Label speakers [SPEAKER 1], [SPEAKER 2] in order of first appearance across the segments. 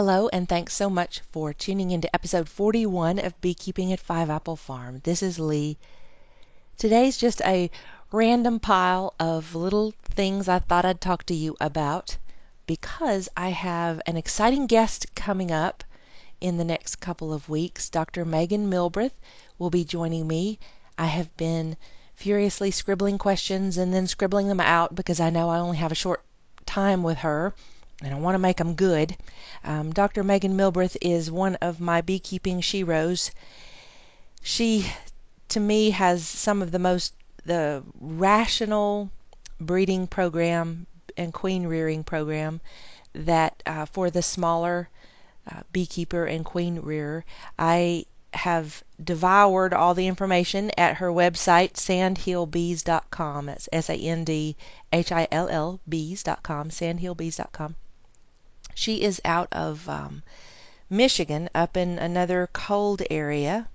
[SPEAKER 1] Hello, and thanks so much for tuning into episode 41 of Beekeeping at Five Apple Farm. This is Lee. Today's just a random pile of little things I thought I'd talk to you about because I have an exciting guest coming up in the next couple of weeks. Dr. Meghan Milbrath will be joining me. I have been furiously scribbling questions and then scribbling them out because I know I only have a short time with her and I want to make them good. Um, Dr. Meghan Milbrath is one of my beekeeping sheroes. She, to me, has some of the most the rational breeding program and queen rearing program that uh, for the smaller uh, beekeeper and queen rearer. I have devoured all the information at her website, sandhillbees.com. That's S A N D H I L L bees.com, sandhillbees.com. She is out of um, Michigan, up in another cold area.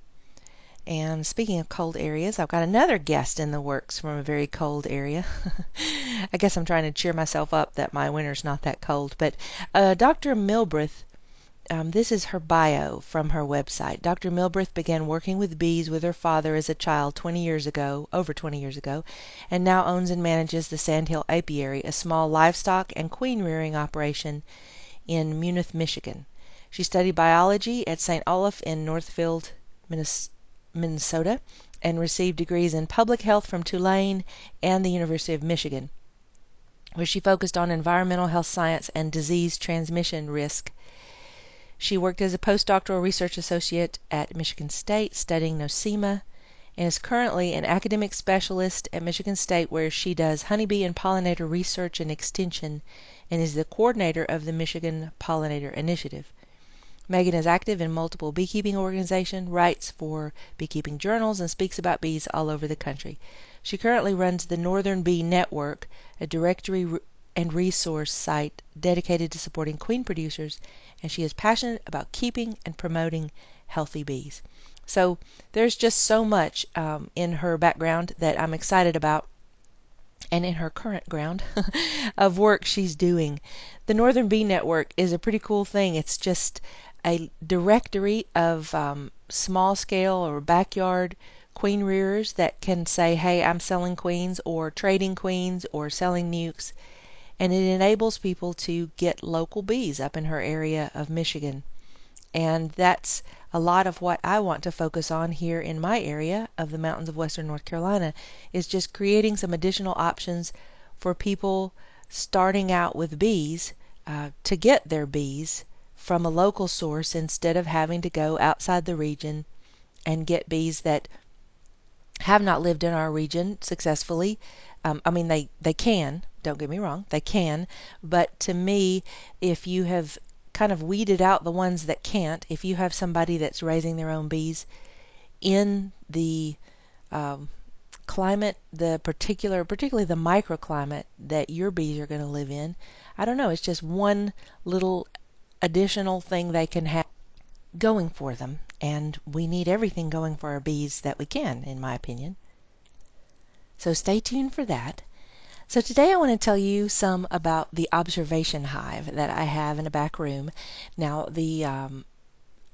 [SPEAKER 1] And speaking of cold areas, I've got another guest in the works from a very cold area. I guess I'm trying to cheer myself up that my winter's not that cold. But uh, Dr. Milbrath um, this is her bio from her website. Dr. Milbrath began working with bees with her father as a child 20 years ago, over 20 years ago, and now owns and manages the Sandhill Apiary, a small livestock and queen rearing operation in Munith, Michigan. She studied biology at St. Olaf in Northfield, Minnesota, and received degrees in public health from Tulane and the University of Michigan, where she focused on environmental health science and disease transmission risk she worked as a postdoctoral research associate at Michigan State studying Nosema and is currently an academic specialist at Michigan State where she does honeybee and pollinator research and extension and is the coordinator of the Michigan Pollinator Initiative. Meghan is active in multiple beekeeping organizations, writes for beekeeping journals, and speaks about bees all over the country. She currently runs the Northern Bee Network, a directory and resource site dedicated to supporting queen producers, and she is passionate about keeping and promoting healthy bees. So there's just so much um, in her background that I'm excited about and in her current ground of work she's doing. The Northern Bee Network is a pretty cool thing. It's just a directory of um, small scale or backyard queen rearers that can say, hey, I'm selling queens or trading queens or selling nukes and it enables people to get local bees up in her area of Michigan. And that's a lot of what I want to focus on here in my area of the mountains of western North Carolina is just creating some additional options for people starting out with bees uh, to get their bees from a local source instead of having to go outside the region and get bees that have not lived in our region successfully. Um, I mean, they, they can, don't get me wrong, they can. But to me, if you have kind of weeded out the ones that can't, if you have somebody that's raising their own bees in the um, climate, the particular, particularly the microclimate that your bees are going to live in, I don't know, it's just one little additional thing they can have going for them. And we need everything going for our bees that we can, in my opinion. So stay tuned for that. So today I want to tell you some about the observation hive that I have in a back room. Now the um,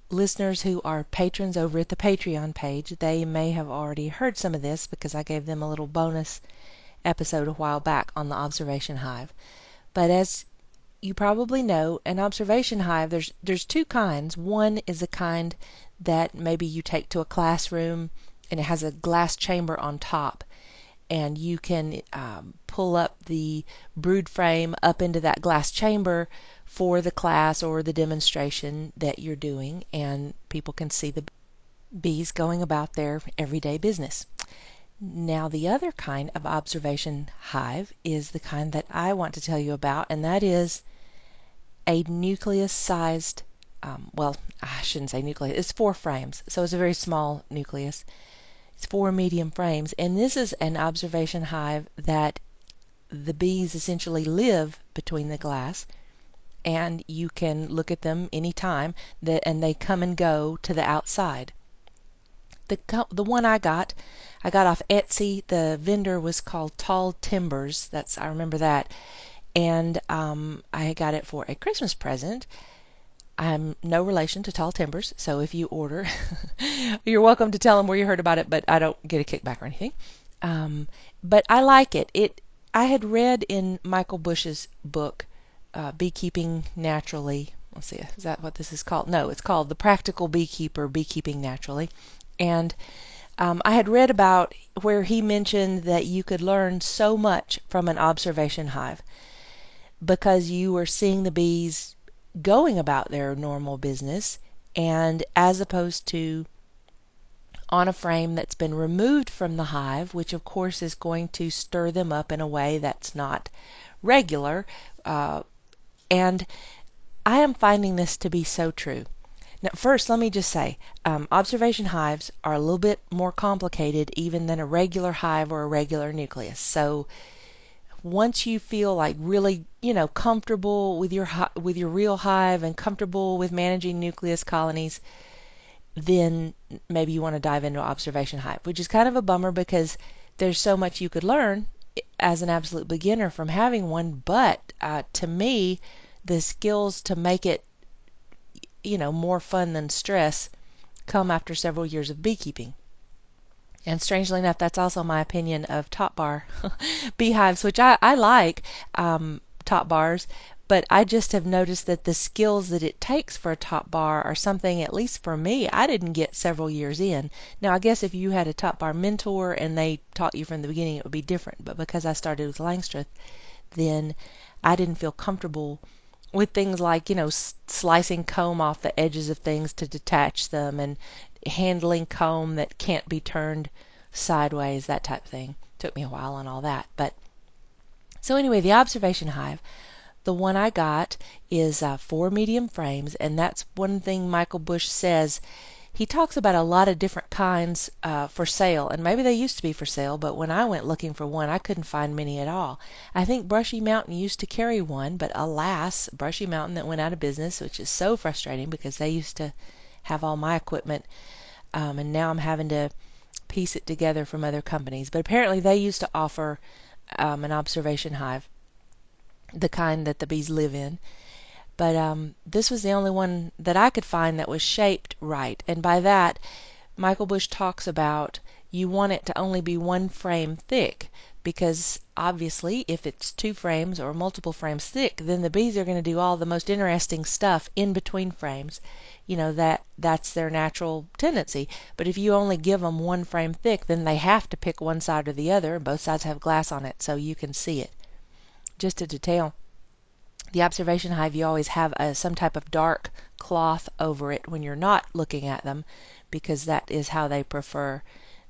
[SPEAKER 1] listeners who are patrons over at the Patreon page, they may have already heard some of this because I gave them a little bonus episode a while back on the observation hive. But as you probably know, an observation hive there's there's two kinds. One is a kind that maybe you take to a classroom and it has a glass chamber on top and you can um, pull up the brood frame up into that glass chamber for the class or the demonstration that you're doing, and people can see the bees going about their everyday business. Now, the other kind of observation hive is the kind that I want to tell you about, and that is a nucleus sized, um, well, I shouldn't say nucleus, it's four frames, so it's a very small nucleus. Four medium frames, and this is an observation hive that the bees essentially live between the glass and you can look at them anytime that and they come and go to the outside. The the one I got, I got off Etsy. The vendor was called Tall Timbers. That's I remember that. And um, I got it for a Christmas present. I'm no relation to Tall Timbers, so if you order, you're welcome to tell them where you heard about it, but I don't get a kickback or anything. Um, but I like it. It I had read in Michael Bush's book, uh, Beekeeping Naturally. Let's see, is that what this is called? No, it's called The Practical Beekeeper: Beekeeping Naturally, and um, I had read about where he mentioned that you could learn so much from an observation hive because you were seeing the bees going about their normal business and as opposed to on a frame that's been removed from the hive, which of course is going to stir them up in a way that's not regular. Uh, and I am finding this to be so true. Now, first, let me just say um, observation hives are a little bit more complicated even than a regular hive or a regular nucleus. So, once you feel like really, you know, comfortable with your with your real hive and comfortable with managing nucleus colonies, then maybe you want to dive into observation hive, which is kind of a bummer because there's so much you could learn as an absolute beginner from having one. But uh, to me, the skills to make it, you know, more fun than stress come after several years of beekeeping. And strangely enough, that's also my opinion of top bar beehives, which I, I like um, top bars, but I just have noticed that the skills that it takes for a top bar are something, at least for me, I didn't get several years in. Now, I guess if you had a top bar mentor and they taught you from the beginning, it would be different. But because I started with Langstroth, then I didn't feel comfortable with things like, you know, slicing comb off the edges of things to detach them and handling comb that can't be turned sideways, that type thing. Took me a while on all that. But so anyway, the observation hive, the one I got is uh, four medium frames, and that's one thing Michael Bush says. He talks about a lot of different kinds uh, for sale, and maybe they used to be for sale, but when I went looking for one, I couldn't find many at all. I think Brushy Mountain used to carry one, but alas, Brushy Mountain that went out of business, which is so frustrating because they used to have all my equipment um, and now I'm having to piece it together from other companies. But apparently, they used to offer um, an observation hive, the kind that the bees live in. But um, this was the only one that I could find that was shaped right. And by that, Michael Bush talks about you want it to only be one frame thick because obviously if it's two frames or multiple frames thick then the bees are going to do all the most interesting stuff in between frames you know that that's their natural tendency. But if you only give them one frame thick, then they have to pick one side or the other, and both sides have glass on it so you can see it. Just a detail. The observation hive, you always have a, some type of dark cloth over it when you're not looking at them, because that is how they prefer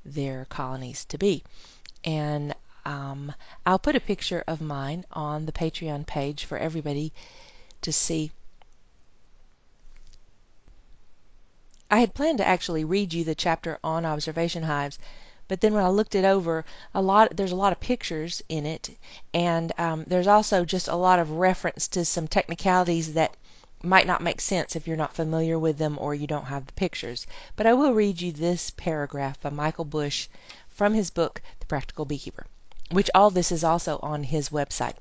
[SPEAKER 1] their colonies to be. And um, I'll put a picture of mine on the Patreon page for everybody to see I had planned to actually read you the chapter on observation hives, but then when I looked it over, a lot there's a lot of pictures in it, and um, there's also just a lot of reference to some technicalities that might not make sense if you're not familiar with them or you don't have the pictures. But I will read you this paragraph by Michael Bush from his book, The Practical Beekeeper, which all this is also on his website.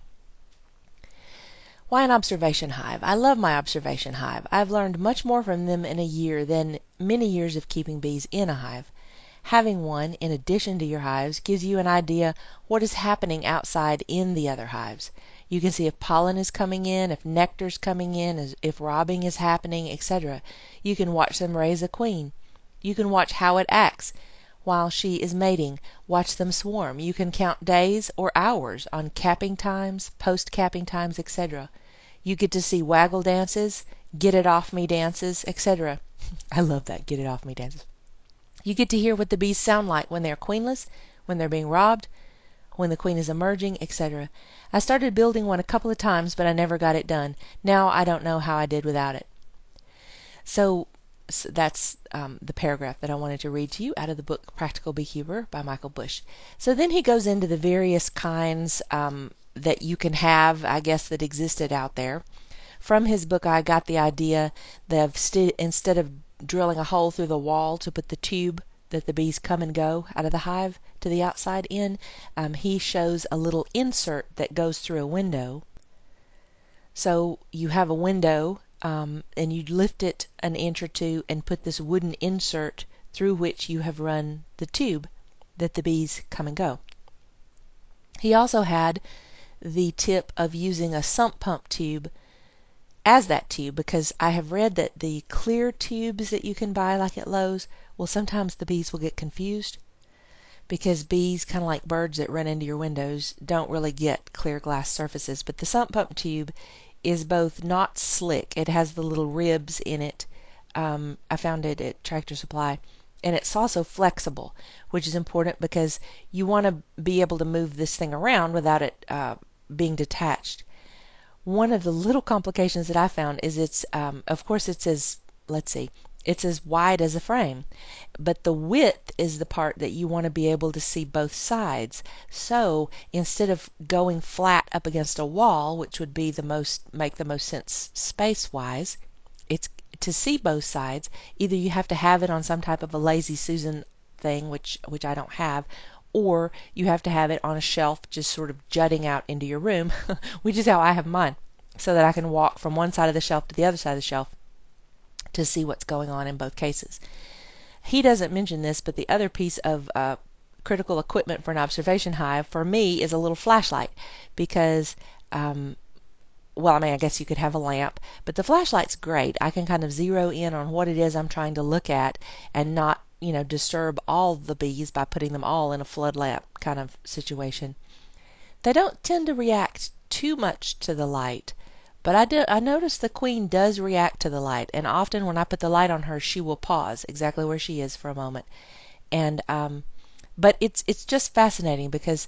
[SPEAKER 1] Why an observation hive? I love my observation hive. I've learned much more from them in a year than many years of keeping bees in a hive. Having one, in addition to your hives, gives you an idea what is happening outside in the other hives. You can see if pollen is coming in, if nectar is coming in, if robbing is happening, etc. You can watch them raise a queen. You can watch how it acts while she is mating. Watch them swarm. You can count days or hours on capping times, post capping times, etc. You get to see waggle dances, get it off me dances, etc. I love that get it off me dances. You get to hear what the bees sound like when they are queenless, when they're being robbed, when the queen is emerging, etc. I started building one a couple of times, but I never got it done. Now I don't know how I did without it. So so that's um, the paragraph that I wanted to read to you out of the book Practical Beekeeper by Michael Bush. So then he goes into the various kinds um, that you can have, I guess, that existed out there. From his book, I got the idea that st- instead of drilling a hole through the wall to put the tube that the bees come and go out of the hive to the outside in, um, he shows a little insert that goes through a window. So you have a window um, and you lift it an inch or two and put this wooden insert through which you have run the tube that the bees come and go. He also had the tip of using a sump pump tube as that tube because I have read that the clear tubes that you can buy like at Lowe's, well sometimes the bees will get confused because bees kind of like birds that run into your windows don't really get clear glass surfaces, but the sump pump tube is both not slick, it has the little ribs in it. Um, I found it at Tractor Supply and it's also flexible, which is important because you want to be able to move this thing around without it uh, being detached. One of the little complications that I found is it's, um, of course, it says, let's see, it's as wide as a frame, but the width is the part that you want to be able to see both sides. So instead of going flat up against a wall, which would be the most make the most sense space wise, it's to see both sides, either you have to have it on some type of a lazy Susan thing, which which I don't have, or you have to have it on a shelf just sort of jutting out into your room, which is how I have mine, so that I can walk from one side of the shelf to the other side of the shelf to see what's going on in both cases. He doesn't mention this, but the other piece of uh, critical equipment for an observation hive for me is a little flashlight because um, well, I mean, I guess you could have a lamp, but the flashlight's great. I can kind of zero in on what it is I'm trying to look at and not, you know, disturb all the bees by putting them all in a flood lamp kind of situation. They don't tend to react too much to the light, but I do I notice the queen does react to the light, and often when I put the light on her, she will pause exactly where she is for a moment. And um but it's it's just fascinating because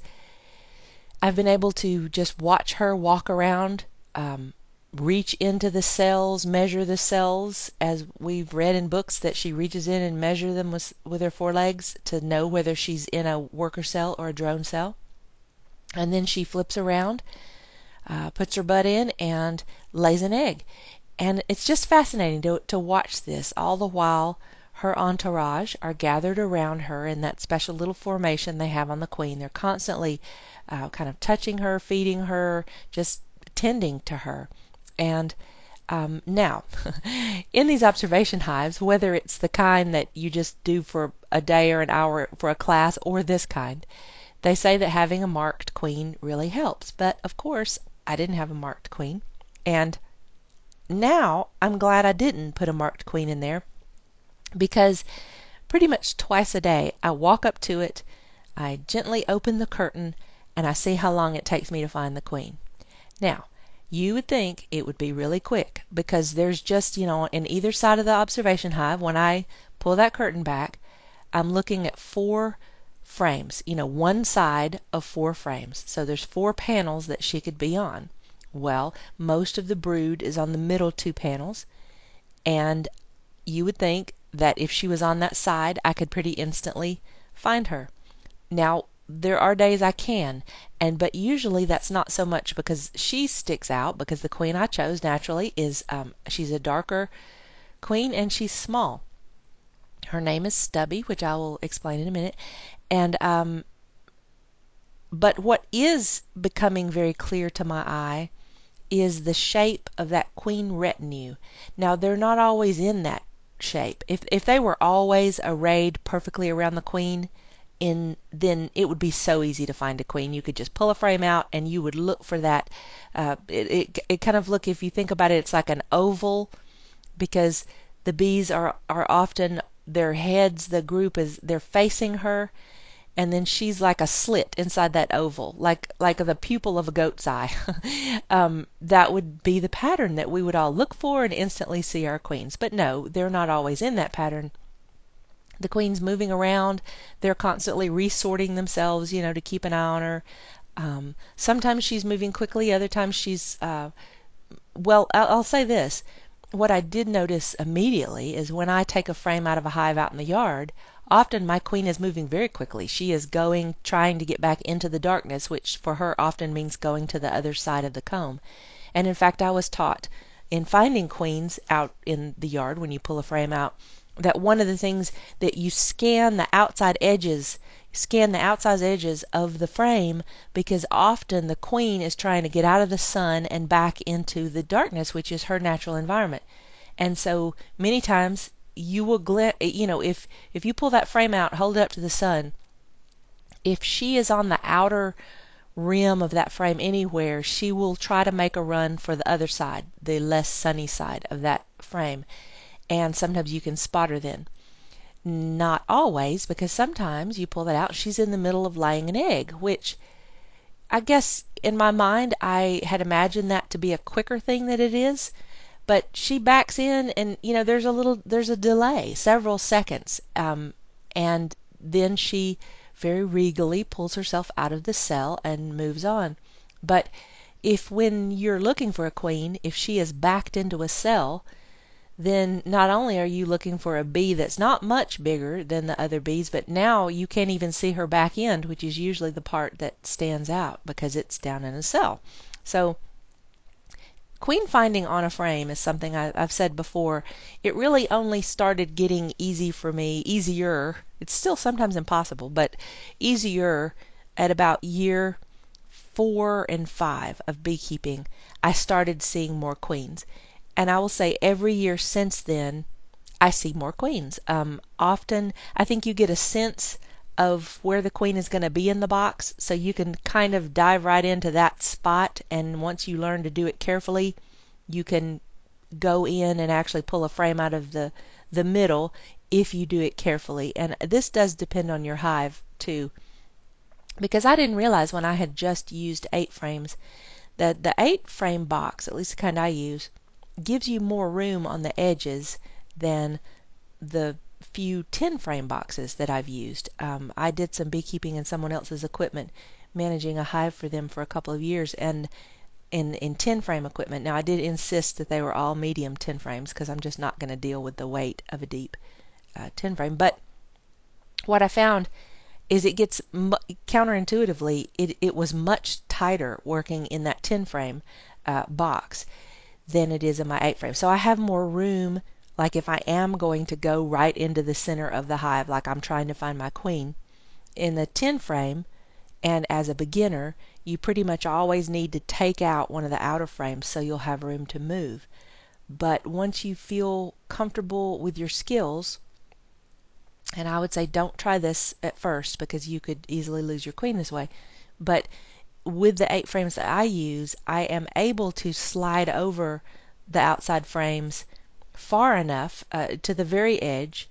[SPEAKER 1] I've been able to just watch her walk around um, reach into the cells, measure the cells, as we've read in books that she reaches in and measure them with, with her forelegs to know whether she's in a worker cell or a drone cell. And then she flips around, uh, puts her butt in, and lays an egg. And it's just fascinating to, to watch this all the while her entourage are gathered around her in that special little formation they have on the queen. They're constantly uh, kind of touching her, feeding her, just tending to her. And um, now, in these observation hives, whether it's the kind that you just do for a day or an hour for a class or this kind, they say that having a marked queen really helps. But of course, I didn't have a marked queen. And now I'm glad I didn't put a marked queen in there because pretty much twice a day I walk up to it, I gently open the curtain, and I see how long it takes me to find the queen. Now, you would think it would be really quick because there's just, you know, in either side of the observation hive, when I pull that curtain back, I'm looking at four frames, you know, one side of four frames. So there's four panels that she could be on. Well, most of the brood is on the middle two panels, and you would think that if she was on that side, I could pretty instantly find her. Now, there are days I can, and but usually that's not so much because she sticks out because the queen I chose naturally is um, she's a darker queen and she's small. Her name is Stubby, which I will explain in a minute. And um, but what is becoming very clear to my eye is the shape of that queen retinue. Now they're not always in that shape. If if they were always arrayed perfectly around the queen, in then it would be so easy to find a queen. You could just pull a frame out and you would look for that. Uh, it, it, it kind of look if you think about it, it's like an oval because the bees are are often their heads. The group is they're facing her, and then she's like a slit inside that oval, like like the pupil of a goat's eye. um, that would be the pattern that we would all look for and instantly see our queens. But no, they're not always in that pattern the queen's moving around. They're constantly resorting themselves, you know, to keep an eye on her. Um, sometimes she's moving quickly, other times she's. Uh, well, I'll, I'll say this. What I did notice immediately is when I take a frame out of a hive out in the yard, often my queen is moving very quickly. She is going, trying to get back into the darkness, which for her often means going to the other side of the comb. And in fact, I was taught in finding queens out in the yard when you pull a frame out that one of the things that you scan the outside edges scan the outside edges of the frame because often the queen is trying to get out of the sun and back into the darkness, which is her natural environment. And so many times you will gl- eh, you know if if you pull that frame out, hold it up to the sun, if she is on the outer rim of that frame anywhere, she will try to make a run for the other side, the less sunny side of that frame. And sometimes you can spot her then. Not always, because sometimes you pull that out, she's in the middle of laying an egg, which I guess in my mind I had imagined that to be a quicker thing than it is. But she backs in, and you know there's a little there's a delay, several seconds, um, and then she very regally pulls herself out of the cell and moves on. But if when you're looking for a queen, if she is backed into a cell, then not only are you looking for a bee that's not much bigger than the other bees, but now you can't even see her back end, which is usually the part that stands out because it's down in a cell. So queen finding on a frame is something I, have said before. It really only started getting easy for me, easier. It's still sometimes impossible, but easier at about year four and five of beekeeping. I started seeing more queens. And I will say every year since then, I see more queens. Um, often, I think you get a sense of where the queen is going to be in the box, so you can kind of dive right into that spot. And once you learn to do it carefully, you can go in and actually pull a frame out of the the middle if you do it carefully. And this does depend on your hive too. Because I didn't realize when I had just used eight frames that the eight frame box, at least the kind I use, gives you more room on the edges than the few 10 frame boxes that I've used. Um, I did some beekeeping in someone else's equipment, managing a hive for them for a couple of years, and in, in 10 frame equipment. Now, I did insist that they were all medium 10 frames because I'm just not going to deal with the weight of a deep uh, 10 frame. But what I found is it gets counterintuitively, it, it was much tighter working in that 10 frame uh, box than it is in my 8 frame. So I have more room, like if I am going to go right into the center of the hive, like I'm trying to find my queen. In the 10 frame, and as a beginner, you pretty much always need to take out one of the outer frames so you'll have room to move. But once you feel comfortable with your skills, and I would say don't try this at first because you could easily lose your queen this way, but with the eight frames that I use, I am able to slide over the outside frames far enough uh, to the very edge,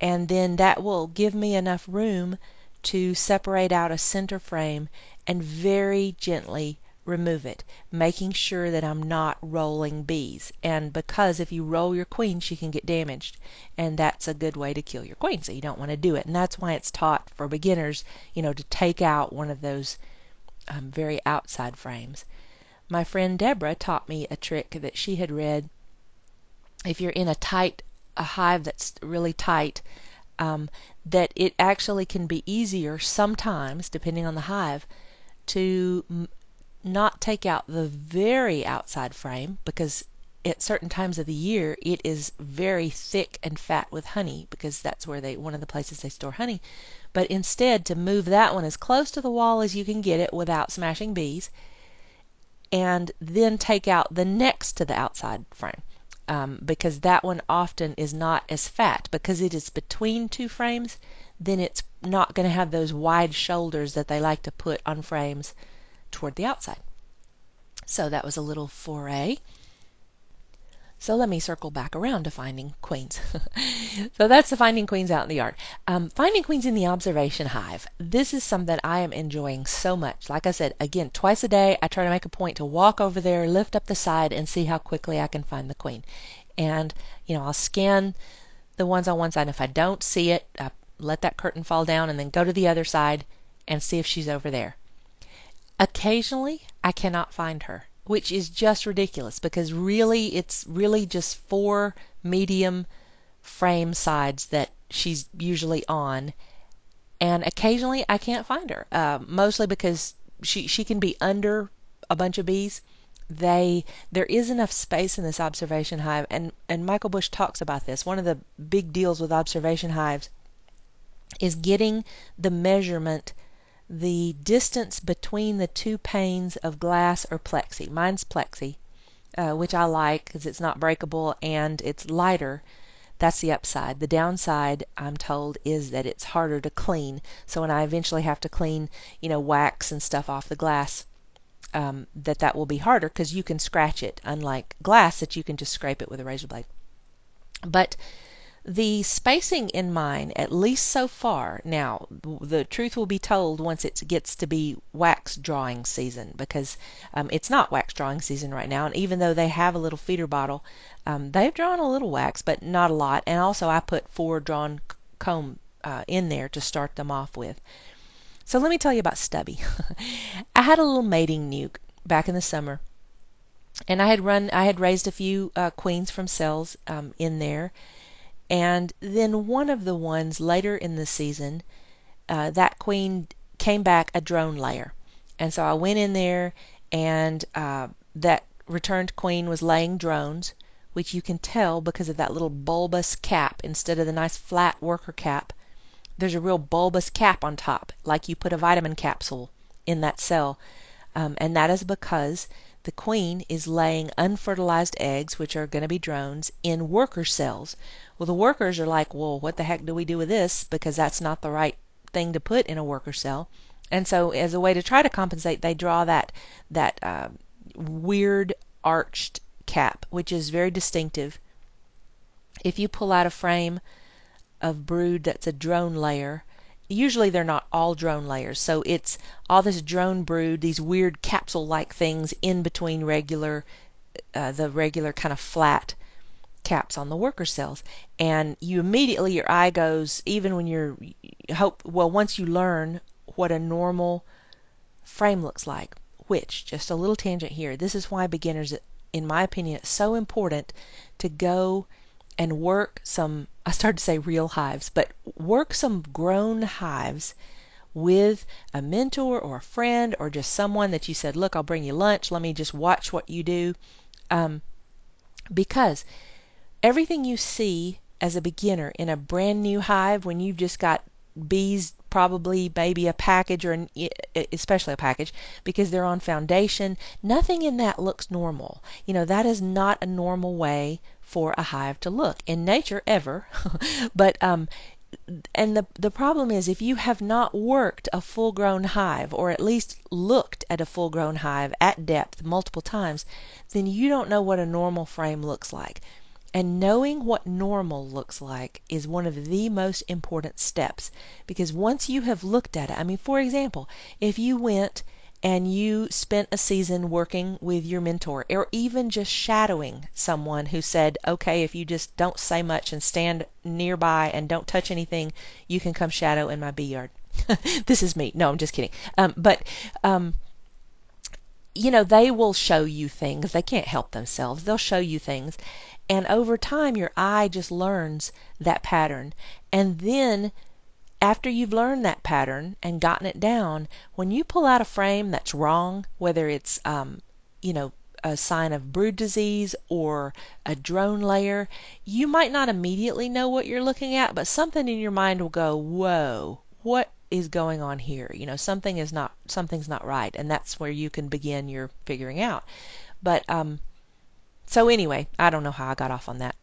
[SPEAKER 1] and then that will give me enough room to separate out a center frame and very gently remove it, making sure that I'm not rolling bees. And because if you roll your queen, she can get damaged, and that's a good way to kill your queen, so you don't want to do it. And that's why it's taught for beginners, you know, to take out one of those um, very outside frames. My friend Deborah taught me a trick that she had read. If you're in a tight a hive that's really tight, um, that it actually can be easier sometimes, depending on the hive, to m- not take out the very outside frame because at certain times of the year it is very thick and fat with honey because that's where they one of the places they store honey but instead to move that one as close to the wall as you can get it without smashing bees, and then take out the next to the outside frame. Um, because that one often is not as fat. Because it is between two frames then it's not going to have those wide shoulders that they like to put on frames toward the outside. So that was a little foray so let me circle back around to finding queens. so that's the finding queens out in the yard. Um, finding queens in the observation hive. This is something I am enjoying so much. Like I said, again, twice a day, I try to make a point to walk over there, lift up the side, and see how quickly I can find the queen. And, you know, I'll scan the ones on one side. And if I don't see it, I let that curtain fall down and then go to the other side and see if she's over there. Occasionally, I cannot find her which is just ridiculous because really it's really just four medium frame sides that she's usually on. And occasionally I can't find her, uh, mostly because she, she can be under a bunch of bees. They there is enough space in this observation hive, and and Michael Bush talks about this. One of the big deals with observation hives is getting the measurement the distance between the two panes of glass or plexi. Mine's plexi, uh, which I like because it's not breakable and it's lighter. That's the upside. The downside, I'm told, is that it's harder to clean. So when I eventually have to clean, you know, wax and stuff off the glass, um, that that will be harder because you can scratch it, unlike glass that you can just scrape it with a razor blade. But the spacing in mine, at least so far, now the truth will be told once it gets to be wax drawing season because um, it's not wax drawing season right now. And even though they have a little feeder bottle, um, they've drawn a little wax, but not a lot. And also, I put four drawn comb uh, in there to start them off with. So let me tell you about Stubby. I had a little mating nuke back in the summer, and I had run, I had raised a few uh, queens from cells um, in there and then one of the ones later in the season, uh, that queen came back a drone layer. And so I went in there, and uh, that returned queen was laying drones, which you can tell because of that little bulbous cap instead of the nice flat worker cap. There's a real bulbous cap on top, like you put a vitamin capsule in that cell. Um, and that is because the queen is laying unfertilized eggs, which are going to be drones, in worker cells. Well, the workers are like, well, what the heck do we do with this? Because that's not the right thing to put in a worker cell. And so, as a way to try to compensate, they draw that that uh, weird arched cap, which is very distinctive. If you pull out a frame of brood that's a drone layer, usually they're not all drone layers. So it's all this drone brood, these weird capsule-like things in between regular, uh, the regular kind of flat caps on the worker cells. And you immediately, your eye goes, even when you're, hope, well, once you learn what a normal frame looks like, which, just a little tangent here, this is why beginners, in my opinion, it's so important to go and work some, I started to say real hives, but work some grown hives with a mentor or a friend or just someone that you said, look, I'll bring you lunch. Let me just watch what you do. Um, because everything you see as a beginner in a brand new hive when you've just got bees probably maybe a package or an, especially a package because they're on foundation. Nothing in that looks normal. You know that is not a normal way for a hive to look in nature ever. But um and the the problem is if you have not worked a full grown hive or at least looked at a full grown hive at depth multiple times then you don't know what a normal frame looks like and knowing what normal looks like is one of the most important steps because once you have looked at it, I mean, for example, if you went and you spent a season working with your mentor or even just shadowing someone who said, okay, if you just don't say much and stand nearby and don't touch anything, you can come shadow in my bee yard. this is me. No, I'm just kidding. Um, but, um, you know, they will show you things. They can't help themselves. They'll show you things. And over time, your eye just learns that pattern. And then, after you've learned that pattern and gotten it down, when you pull out a frame that's wrong, whether it's, um, you know, a sign of brood disease or a drone layer, you might not immediately know what you're looking at, but something in your mind will go, whoa, what is going on here? You know, something is not something's not right, and that's where you can begin your figuring out. But um, so anyway, I don't know how I got off on that.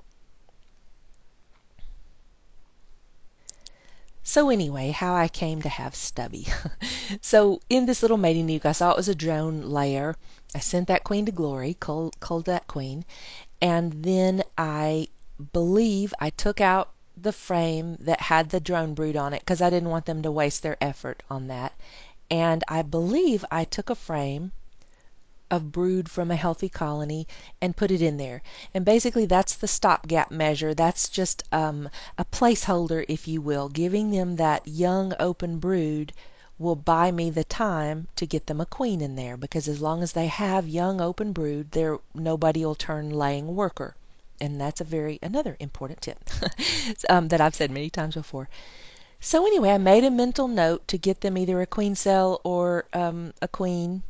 [SPEAKER 1] So anyway, how I came to have Stubby. so in this little mating nuke, I saw it was a drone layer. I sent that queen to glory, culled, culled that queen, and then I believe I took out the frame that had the drone brood on it because I didn't want them to waste their effort on that. And I believe I took a frame of brood from a healthy colony and put it in there. And basically, that's the stopgap measure. That's just um, a placeholder, if you will, giving them that young open brood will buy me the time to get them a queen in there because as long as they have young open brood, there nobody will turn laying worker. And that's a very another important tip um, that I've said many times before. So anyway, I made a mental note to get them either a queen cell or um, a queen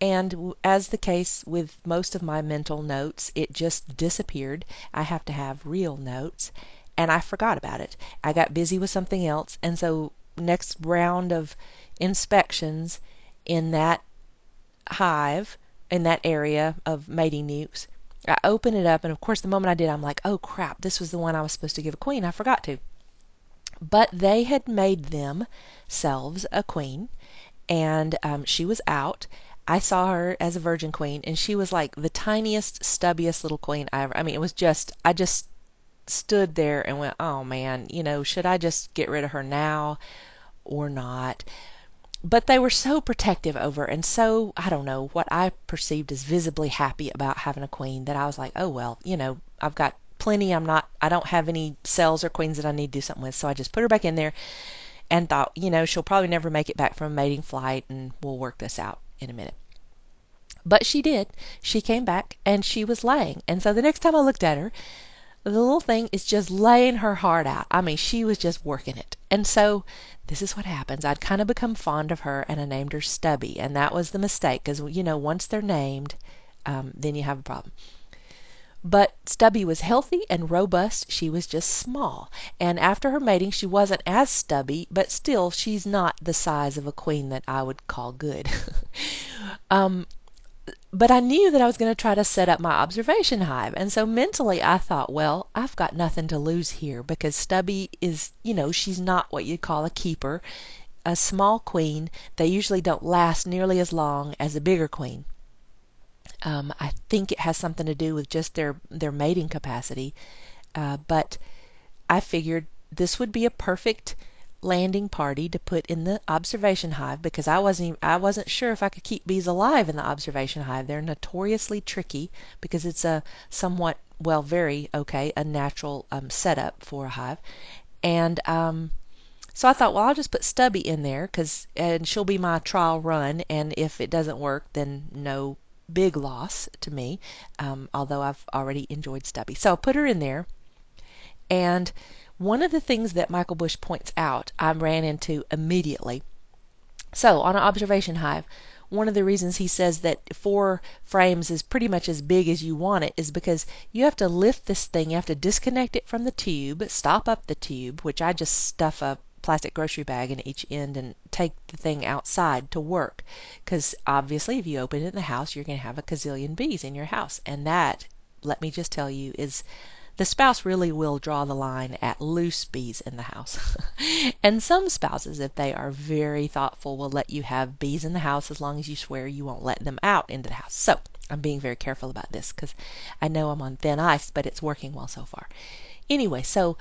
[SPEAKER 1] and as the case with most of my mental notes, it just disappeared. I have to have real notes. and I forgot about it. I got busy with something else, and so next round of inspections in that hive in that area of mating nukes, I open it up, and of course, the moment I did, I'm like, oh crap, this was the one I was supposed to give a queen. I forgot to. But they had made themselves a queen, and um, she was out. I saw her as a virgin queen, and she was like the tiniest, stubbiest little queen I ever. I mean, it was just, I just stood there and went, oh man, you know, should I just get rid of her now or not? But they were so protective over and so, I don't know, what I perceived as visibly happy about having a queen that I was like, oh well, you know, I've got plenty. I'm not, I don't have any cells or queens that I need to do something with. So I just put her back in there and thought, you know, she'll probably never make it back from a mating flight and we'll work this out in a minute. But she did. She came back and she was laying. And so the next time I looked at her, the little thing is just laying her heart out. I mean, she was just working it. And so this is what happens. I'd kind of become fond of her and I named her Stubby. And that was the mistake because, you know, once they're named, um, then you have a problem. But Stubby was healthy and robust. She was just small. And after her mating, she wasn't as stubby, but still, she's not the size of a queen that I would call good. um, but I knew that I was going to try to set up my observation hive. And so mentally I thought, well, I've got nothing to lose here because Stubby is, you know, she's not what you'd call a keeper. A small queen, they usually don't last nearly as long as a bigger queen. Um, I think it has something to do with just their, their mating capacity. Uh, but I figured this would be a perfect landing party to put in the observation hive because I wasn't I wasn't sure if I could keep bees alive in the observation hive. They're notoriously tricky because it's a somewhat well very okay a natural um, setup for a hive, and um, so I thought well I'll just put Stubby in there because and she'll be my trial run and if it doesn't work then no big loss to me, um, although I've already enjoyed Stubby. So I put her in there and one of the things that Michael Bush points out, I ran into immediately. So, on an observation hive, one of the reasons he says that four frames is pretty much as big as you want it is because you have to lift this thing, you have to disconnect it from the tube, stop up the tube, which I just stuff a plastic grocery bag in each end and take the thing outside to work. Because obviously, if you open it in the house, you're going to have a gazillion bees in your house. And that, let me just tell you, is the spouse really will draw the line at loose bees in the house. and some spouses, if they are very thoughtful, will let you have bees in the house as long as you swear you won't let them out into the house. So I'm being very careful about this because I know I'm on thin ice, but it's working well so far. Anyway, so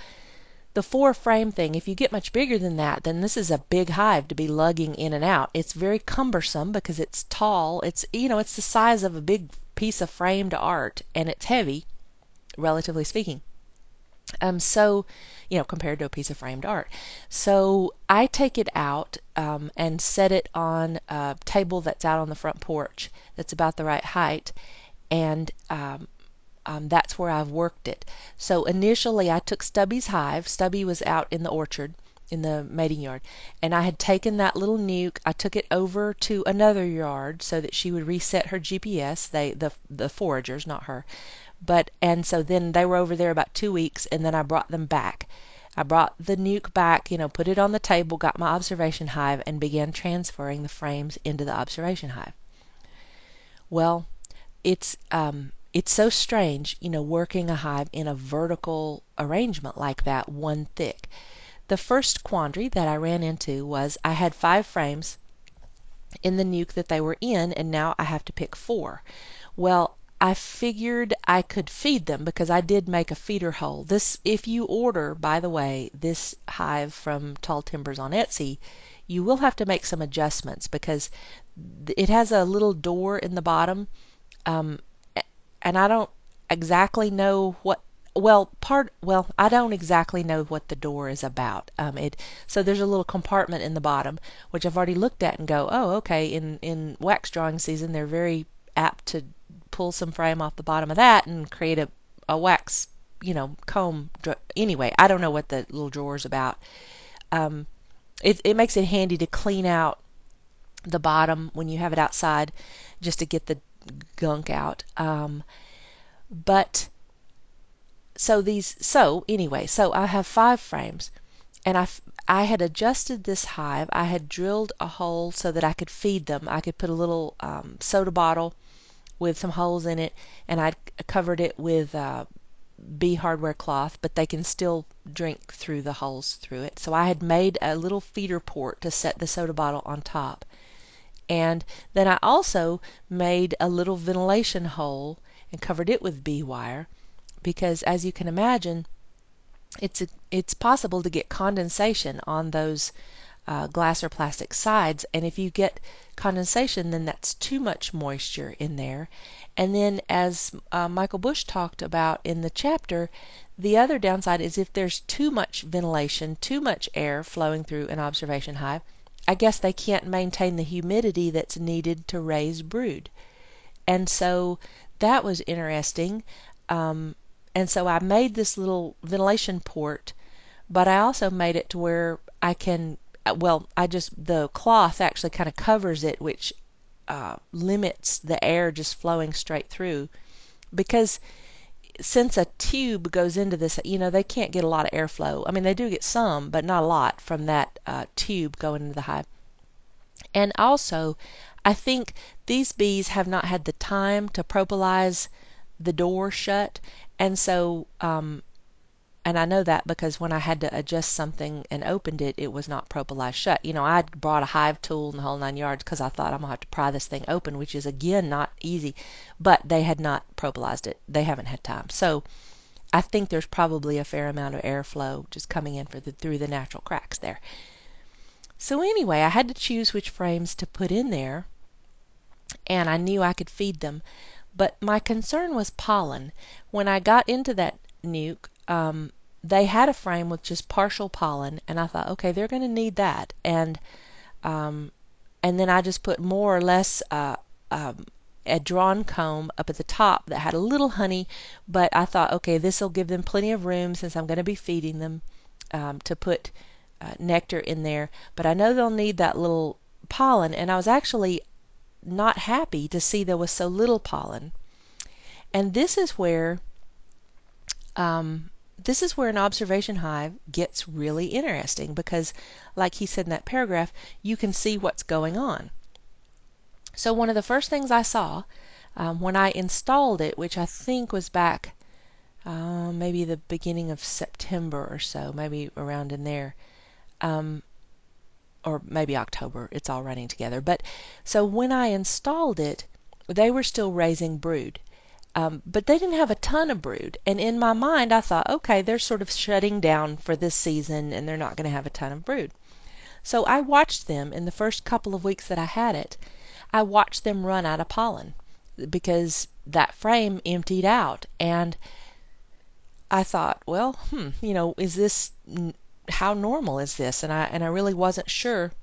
[SPEAKER 1] the four frame thing, if you get much bigger than that, then this is a big hive to be lugging in and out. It's very cumbersome because it's tall. It's, you know, it's the size of a big piece of framed art and it's heavy relatively speaking. Um, so, you know, compared to a piece of framed art. So I take it out um, and set it on a table that's out on the front porch that's about the right height, and um, um, that's where I've worked it. So initially, I took Stubby's hive. Stubby was out in the orchard in the mating yard. And I had taken that little nuke, I took it over to another yard so that she would reset her GPS. They the the foragers, not her. But and so then they were over there about two weeks, and then I brought them back. I brought the nuke back, you know, put it on the table, got my observation hive, and began transferring the frames into the observation hive. Well, it's um, it's so strange, you know, working a hive in a vertical arrangement like that, one thick. The first quandary that I ran into was I had five frames in the nuke that they were in, and now I have to pick four. Well, I figured I could feed them because I did make a feeder hole. This, if you order, by the way, this hive from Tall Timbers on Etsy, you will have to make some adjustments because it has a little door in the bottom, um, and I don't exactly know what. Well, part well, I don't exactly know what the door is about. Um, it so there's a little compartment in the bottom which I've already looked at and go, oh, okay. In in wax drawing season, they're very apt to pull some frame off the bottom of that and create a, a wax, you know, comb. Anyway, I don't know what the little drawer is about. Um, it, it makes it handy to clean out the bottom when you have it outside just to get the gunk out. Um, but so these so anyway, so I have five frames, and I I had adjusted this hive. I had drilled a hole so that I could feed them. I could put a little um, soda bottle with some holes in it, and I covered it with uh, bee hardware cloth, but they can still drink through the holes through it. So I had made a little feeder port to set the soda bottle on top. And then I also made a little ventilation hole and covered it with bee wire because as you can imagine, it's it's possible to get condensation on those uh, glass or plastic sides, and if you get condensation, then that's too much moisture in there. And then, as uh, Michael Bush talked about in the chapter, the other downside is if there's too much ventilation, too much air flowing through an observation hive, I guess they can't maintain the humidity that's needed to raise brood. And so that was interesting. Um, and so I made this little ventilation port, but I also made it to where I can, uh, well, I just, the cloth actually kind of covers it, which uh, limits the air just flowing straight through. Because since a tube goes into this, you know, they can't get a lot of airflow. I mean, they do get some, but not a lot from that uh, tube going into the hive. And also, I think these bees have not had the time to propolize the door shut, and so, um, and I know that because when I had to adjust something and opened it, it was not propolized shut. You know, I'd brought a hive tool and the whole nine yards because I thought I'm gonna have to pry this thing open, which is again not easy. But they had not propolized it; they haven't had time. So I think there's probably a fair amount of airflow just coming in the, through the natural cracks there. So anyway, I had to choose which frames to put in there, and I knew I could feed them. But my concern was pollen. When I got into that nuc, um, they had a frame with just partial pollen, and I thought, okay, they're going to need that. And um, and then I just put more or less uh, um, a drawn comb up at the top that had a little honey, but I thought, okay, this will give them plenty of room since I'm going to be feeding them um, to put uh, nectar in there. But I know they'll need that little pollen, and I was actually not happy to see there was so little pollen. And this is where um, this is where an observation hive gets really interesting because, like he said in that paragraph, you can see what's going on. So one of the first things I saw um, when I installed it, which I think was back uh, maybe the beginning of September or so, maybe around in there, um, or maybe October. It's all running together. But so when I installed it, they were still raising brood. Um, but they didn't have a ton of brood. And in my mind, I thought, okay, they're sort of shutting down for this season and they're not going to have a ton of brood. So I watched them in the first couple of weeks that I had it. I watched them run out of pollen because that frame emptied out. And I thought, well, hmm, you know, is this how normal is this? And I and I really wasn't sure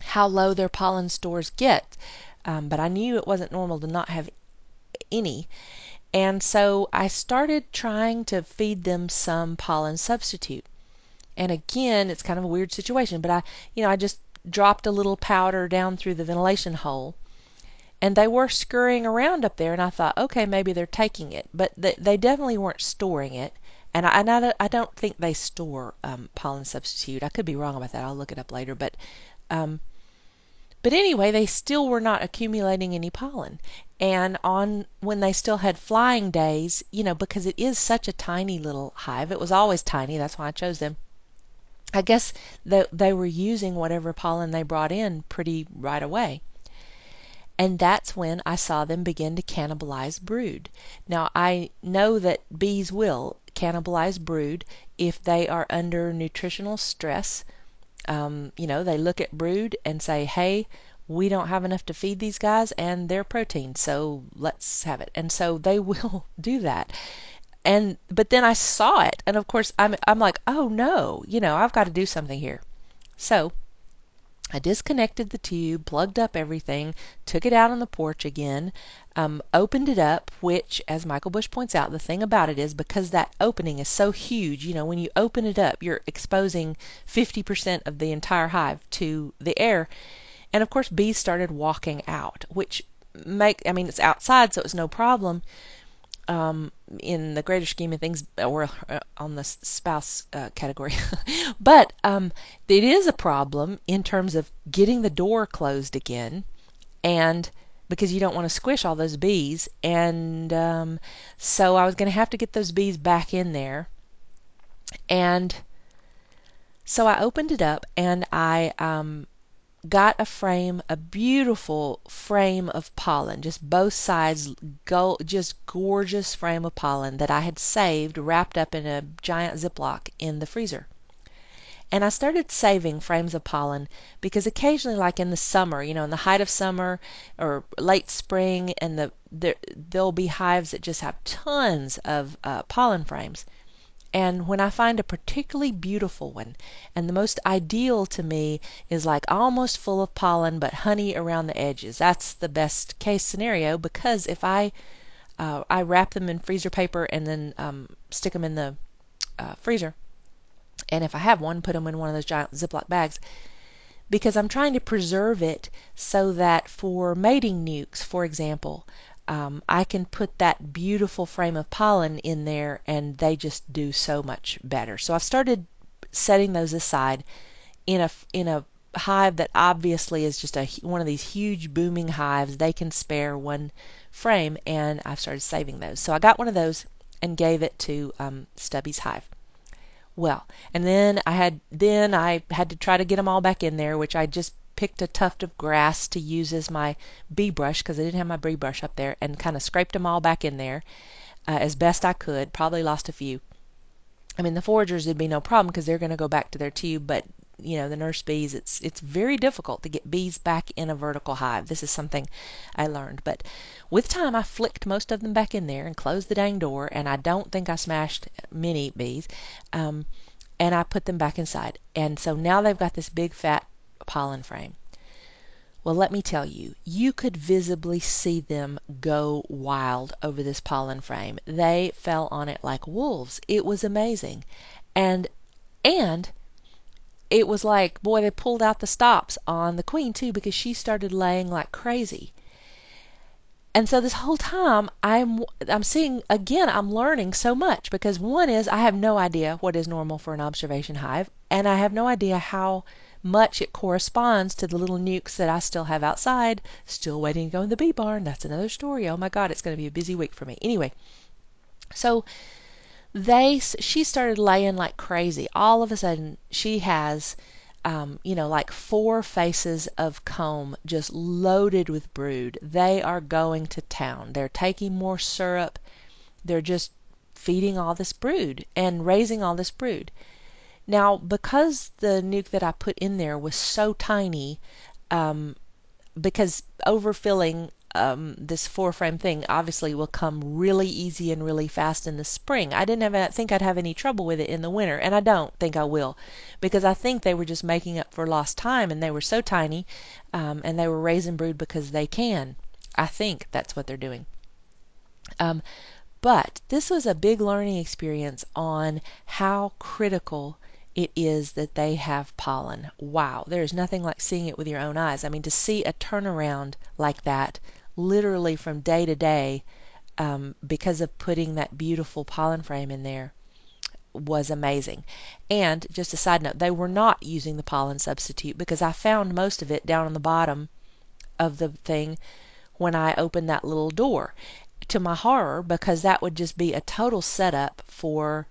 [SPEAKER 1] how low their pollen stores get, um, but I knew it wasn't normal to not have any. And so I started trying to feed them some pollen substitute. And again, it's kind of a weird situation, but I, you know, I just dropped a little powder down through the ventilation hole. And they were scurrying around up there, and I thought, okay, maybe they're taking it. But they, they definitely weren't storing it and I, and I, don't think they store um, pollen substitute. I could be wrong about that. I'll look it up later. But um, but anyway, they still were not accumulating any pollen. And on when they still had flying days, you know, because it is such a tiny little hive, it was always tiny. That's why I chose them. I guess they, they were using whatever pollen they brought in pretty right away. And that's when I saw them begin to cannibalize brood. Now, I know that bees will cannibalize brood if they are under nutritional stress. Um, you know, they look at brood and say, hey, we don't have enough to feed these guys and their protein, so let's have it. And so they will do that. And but then I saw it, and of course I'm I'm like, oh no, you know, I've got to do something here. So I disconnected the tube, plugged up everything, took it out on the porch again, um, opened it up, which, as Michael Bush points out, the thing about it is because that opening is so huge, you know, when you open it up, you're exposing 50% of the entire hive to the air. And of course, bees started walking out, which make, I mean, it's outside, so it's no problem. um, in the greater scheme of things, or uh, on the spouse uh, category. but um, it is a problem in terms of getting the door closed again, and because you don't want to squish all those bees. And um, so I was going to have to get those bees back in there. And so I opened it up and I um, got a frame, a beautiful frame of pollen, just both sides, go, just gorgeous frame of pollen that I had saved, wrapped up in a giant Ziploc in the freezer. And I started saving frames of pollen because occasionally, like in the summer, you know, in the height of summer or late spring, and the there, there'll be hives that just have tons of uh, pollen frames. And when I find a particularly beautiful one, and the most ideal to me is like almost full of pollen but honey around the edges. That's the best case scenario because if I uh, I wrap them in freezer paper and then um, stick them in the uh, freezer, and if I have one, put them in one of those giant Ziploc bags because I'm trying to preserve it so that for mating nucs, for example, um, I can put that beautiful frame of pollen in there and they just do so much better. So I've started setting those aside in a in a hive that obviously is just a one of these huge booming hives. They can spare one frame, and I've started saving those. So I got one of those and gave it to um, Stubby's hive. Well, and then I had then I had to try to get them all back in there, which I just picked a tuft of grass to use as my bee brush because I didn't have my bee brush up there and kind of scraped them all back in there uh, as best I could. Probably lost a few. I mean, the foragers would be no problem because they're going to go back to their tube, but you know, the nurse bees, it's it's very difficult to get bees back in a vertical hive. This is something I learned, but with time I flicked most of them back in there and closed the dang door, and I don't think I smashed many bees. Um, and I put them back inside. And so now they've got this big fat pollen frame. Well, let me tell you, you could visibly see them go wild over this pollen frame. They fell on it like wolves. It was amazing. And and it was like, boy, they pulled out the stops on the queen too because she started laying like crazy. And so this whole time I'm I'm seeing again I'm learning so much because one is I have no idea what is normal for an observation hive and I have no idea how much it corresponds to the little nucs that I still have outside, still waiting to go in the bee barn. That's another story. Oh my god, it's going to be a busy week for me. Anyway, so they she started laying like crazy. All of a sudden she has um, you know, like four faces of comb just loaded with brood. They are going to town. They're taking more syrup. They're just feeding all this brood and raising all this brood. Now, because the nuc that I put in there was so tiny, um, because overfilling um, this four frame thing obviously will come really easy and really fast in the spring. I didn't have, think I'd have any trouble with it in the winter, and I don't think I will, because I think they were just making up for lost time, and they were so tiny, um, and they were raising brood because they can. I think that's what they're doing. Um, but this was a big learning experience on how critical it is that they have pollen. Wow, there's nothing like seeing it with your own eyes. I mean, to see a turnaround like that literally from day to day um, because of putting that beautiful pollen frame in there was amazing. And just a side note, they were not using the pollen substitute because I found most of it down on the bottom of the thing when I opened that little door. To my horror, because that would just be a total setup for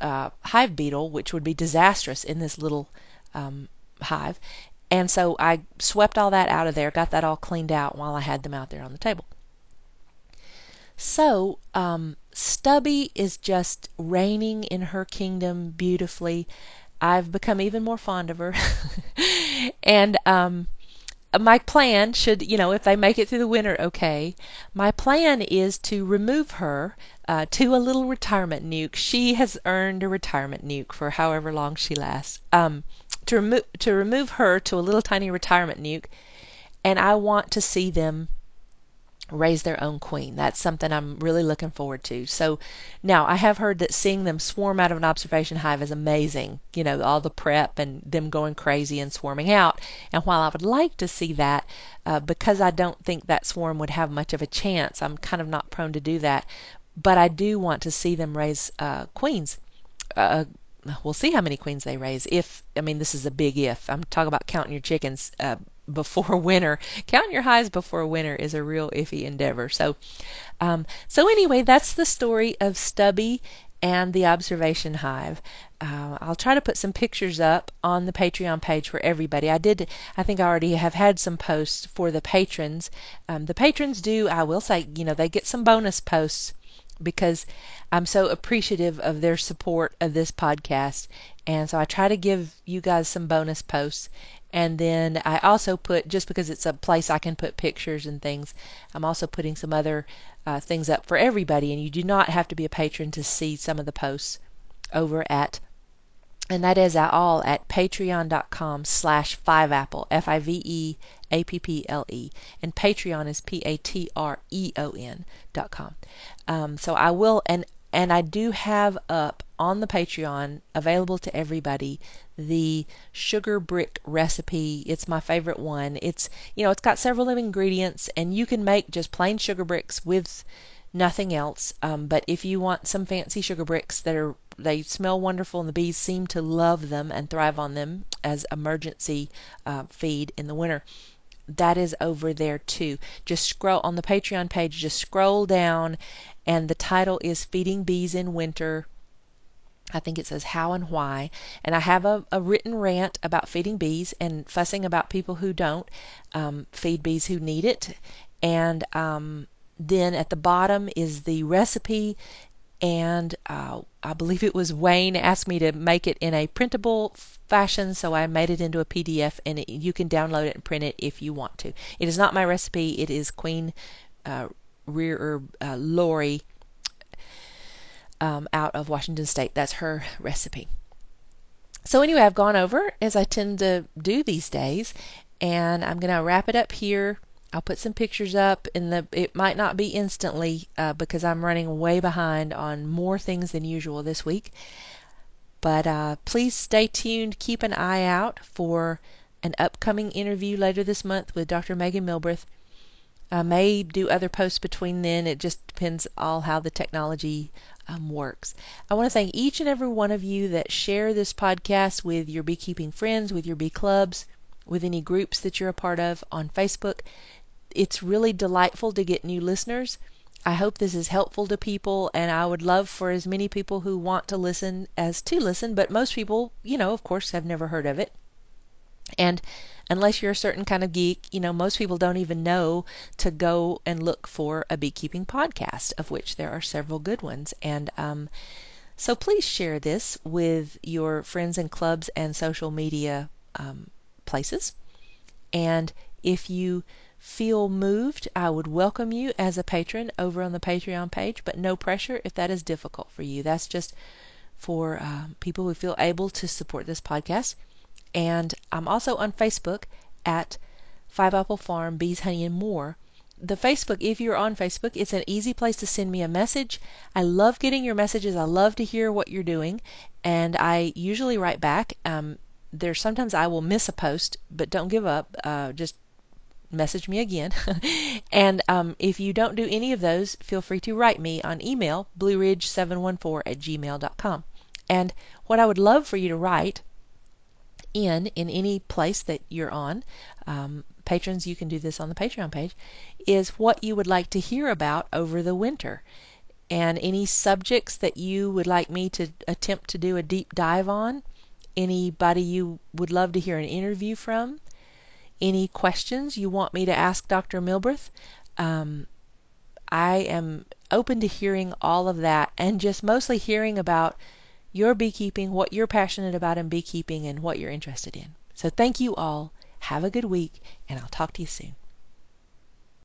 [SPEAKER 1] uh, hive beetle, which would be disastrous in this little um, hive. And so I swept all that out of there, got that all cleaned out while I had them out there on the table. So, um, Stubby is just reigning in her kingdom beautifully. I've become even more fond of her. and um, my plan should you know if they make it through the winter okay my plan is to remove her uh, to a little retirement nuc she has earned a retirement nuc for however long she lasts um, to remove to remove her to a little tiny retirement nuc, and I want to see them raise their own queen. That's something I'm really looking forward to. So now I have heard that seeing them swarm out of an observation hive is amazing. You know, all the prep and them going crazy and swarming out. And while I would like to see that, uh, because I don't think that swarm would have much of a chance, I'm kind of not prone to do that. but I do want to see them raise uh, queens. Uh, we'll see how many queens they raise. If I mean, this is a big if. I'm talking about counting your chickens uh, before winter. Counting your hives before winter is a real iffy endeavor. So, um, so anyway, that's the story of Stubby and the observation hive. Uh, I'll try to put some pictures up on the Patreon page for everybody. I did, I think I already have had some posts for the patrons. Um, the patrons do, I will say, you know, they get some bonus posts because I'm so appreciative of their support of this podcast. And so I try to give you guys some bonus posts. And then I also put, just because it's a place I can put pictures and things, I'm also putting some other uh, things up for everybody. And you do not have to be a patron to see some of the posts over at and that is at all at patreon.com slash fiveapple f-i-v-e-a-p-p-l-e and patreon is p-a-t-r-e-o-n dot com. Um, so i will and and i do have up on the patreon available to everybody the sugar brick recipe. It's my favorite one. It's you know it's got several ingredients and you can make just plain sugar bricks with nothing else. Um, but if you want some fancy sugar bricks that are they smell wonderful and the bees seem to love them and thrive on them as emergency uh, feed in the winter, that is over there too. Just scroll on the Patreon page, just scroll down, and the title is Feeding Bees in Winter. I think it says how and why. And I have a, a written rant about feeding bees and fussing about people who don't um, feed bees who need it. And um, then at the bottom is the recipe, and uh, I believe it was Wayne asked me to make it in a printable fashion, so I made it into a PDF, and it, you can download it and print it if you want to. It is not my recipe. It is Queen uh, Rear uh, Lori um, out of Washington State. That's her recipe. So anyway, I've gone over as I tend to do these days, and I'm going to wrap it up here I'll put some pictures up in the it might not be instantly uh, because I'm running way behind on more things than usual this week. But uh, please stay tuned. Keep an eye out for an upcoming interview later this month with Dr. Meghan Milbrath. I may do other posts between then. It just depends all how the technology um, works. I want to thank each and every one of you that share this podcast with your beekeeping friends, with your bee clubs, with any groups that you're a part of on Facebook it's really delightful to get new listeners. I hope this is helpful to people, and I would love for as many people who want to listen as to listen, but most people, you know, of course, have never heard of it. And unless you're a certain kind of geek, you know, most people don't even know to go and look for a beekeeping podcast, of which there are several good ones. And um, so please share this with your friends and clubs and social media um, places. And if you feel moved, I would welcome you as a patron over on the Patreon page, but no pressure if that is difficult for you. That's just for um, people who feel able to support this podcast. And I'm also on Facebook at Five Apple Farm, Bees, Honey, and More. The Facebook, if you're on Facebook, it's an easy place to send me a message. I love getting your messages. I love to hear what you're doing, and I usually write back. Um, there's sometimes I will miss a post, but don't give up. Uh, just message me again. and um, if you don't do any of those, feel free to write me on email, blueridge714 at gmail.com. And what I would love for you to write in in any place that you're on, um, patrons, you can do this on the Patreon page, is what you would like to hear about over the winter. And any subjects that you would like me to attempt to do a deep dive on, anybody you would love to hear an interview from, any questions you want me to ask Dr. Milbrath. Um, I am open to hearing all of that and just mostly hearing about your beekeeping, what you're passionate about in beekeeping, and what you're interested in. So thank you all. Have a good week, and I'll talk to you soon.